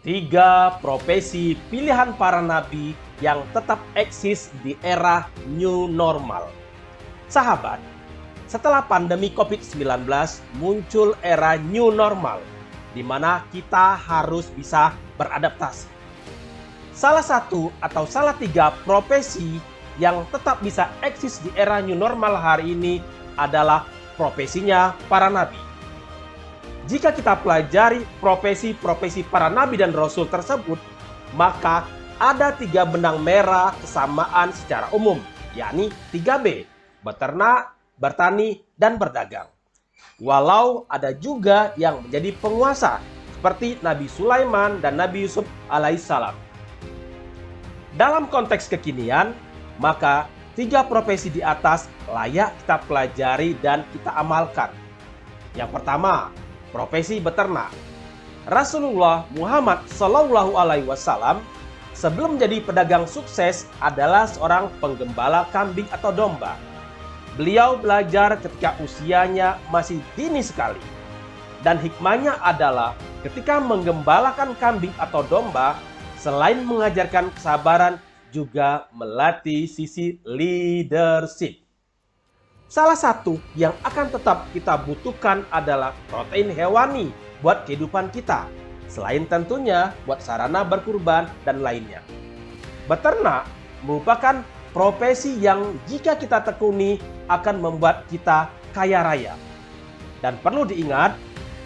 Tiga profesi pilihan para nabi yang tetap eksis di era new normal. Sahabat, setelah pandemi COVID-19 muncul era new normal di mana kita harus bisa beradaptasi. Salah satu atau salah tiga profesi yang tetap bisa eksis di era new normal hari ini adalah profesinya para nabi. Jika kita pelajari profesi-profesi para nabi dan rasul tersebut, maka ada tiga benang merah kesamaan secara umum, yakni 3B, beternak, bertani, dan berdagang. Walau ada juga yang menjadi penguasa, seperti Nabi Sulaiman dan Nabi Yusuf alaihissalam. Dalam konteks kekinian, maka tiga profesi di atas layak kita pelajari dan kita amalkan. Yang pertama, profesi beternak. Rasulullah Muhammad Shallallahu Alaihi Wasallam sebelum menjadi pedagang sukses adalah seorang penggembala kambing atau domba. Beliau belajar ketika usianya masih dini sekali. Dan hikmahnya adalah ketika menggembalakan kambing atau domba, selain mengajarkan kesabaran, juga melatih sisi leadership. Salah satu yang akan tetap kita butuhkan adalah protein hewani buat kehidupan kita. Selain tentunya buat sarana berkurban dan lainnya. Beternak merupakan profesi yang jika kita tekuni akan membuat kita kaya raya. Dan perlu diingat,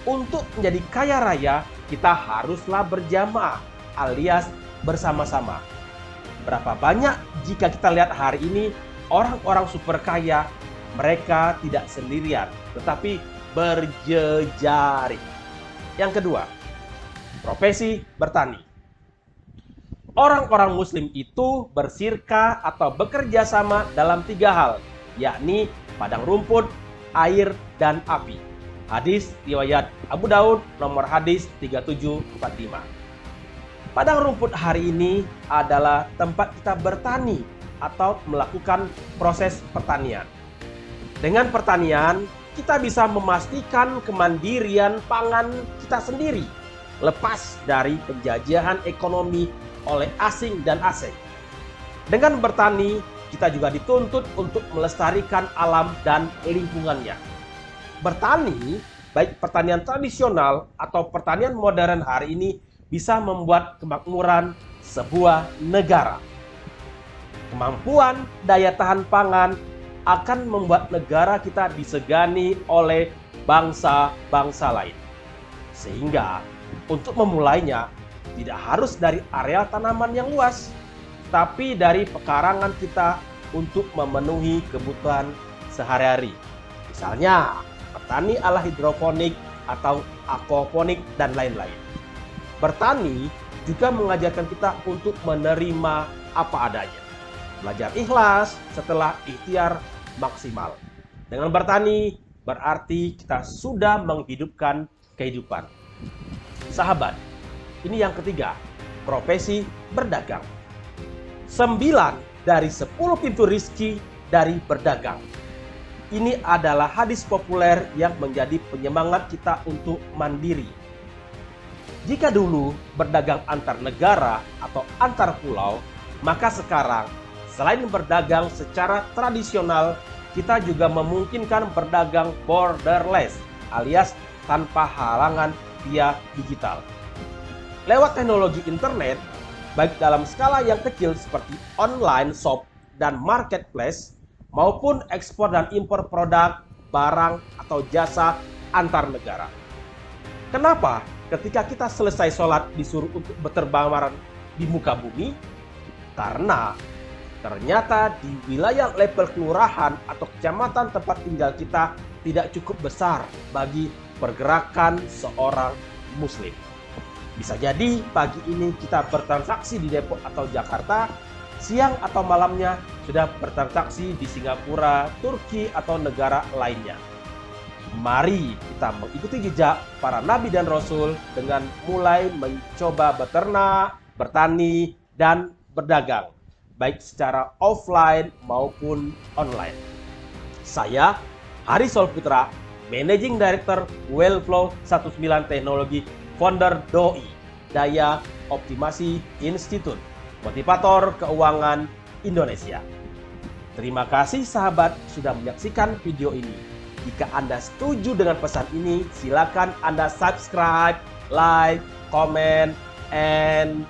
untuk menjadi kaya raya kita haruslah berjamaah alias bersama-sama. Berapa banyak jika kita lihat hari ini orang-orang super kaya mereka tidak sendirian, tetapi berjejaring. Yang kedua, profesi bertani. Orang-orang muslim itu bersirka atau bekerja sama dalam tiga hal, yakni padang rumput, air, dan api. Hadis riwayat Abu Daud nomor hadis 3745. Padang rumput hari ini adalah tempat kita bertani atau melakukan proses pertanian. Dengan pertanian, kita bisa memastikan kemandirian pangan kita sendiri, lepas dari penjajahan ekonomi oleh asing dan asing. Dengan bertani, kita juga dituntut untuk melestarikan alam dan lingkungannya. Bertani, baik pertanian tradisional atau pertanian modern hari ini, bisa membuat kemakmuran sebuah negara. Kemampuan daya tahan pangan akan membuat negara kita disegani oleh bangsa-bangsa lain. Sehingga untuk memulainya tidak harus dari area tanaman yang luas, tapi dari pekarangan kita untuk memenuhi kebutuhan sehari-hari. Misalnya, petani ala hidroponik atau aquaponik dan lain-lain. Bertani juga mengajarkan kita untuk menerima apa adanya. Belajar ikhlas setelah ikhtiar maksimal. Dengan bertani berarti kita sudah menghidupkan kehidupan. Sahabat, ini yang ketiga, profesi berdagang. Sembilan dari sepuluh pintu rizki dari berdagang. Ini adalah hadis populer yang menjadi penyemangat kita untuk mandiri. Jika dulu berdagang antar negara atau antar pulau, maka sekarang Selain berdagang secara tradisional, kita juga memungkinkan berdagang borderless alias tanpa halangan via digital. Lewat teknologi internet, baik dalam skala yang kecil seperti online shop dan marketplace, maupun ekspor dan impor produk, barang, atau jasa antar negara. Kenapa ketika kita selesai sholat disuruh untuk berterbangan di muka bumi? Karena Ternyata di wilayah level kelurahan atau kecamatan tempat tinggal kita tidak cukup besar bagi pergerakan seorang muslim. Bisa jadi pagi ini kita bertransaksi di Depok atau Jakarta, siang atau malamnya sudah bertransaksi di Singapura, Turki atau negara lainnya. Mari kita mengikuti jejak para nabi dan rasul dengan mulai mencoba beternak, bertani, dan berdagang baik secara offline maupun online. Saya Hari Sol Putra, Managing Director Wellflow 19 Teknologi, founder DOI. Daya Optimasi Institut, Motivator Keuangan Indonesia. Terima kasih sahabat sudah menyaksikan video ini. Jika Anda setuju dengan pesan ini, silakan Anda subscribe, like, comment, and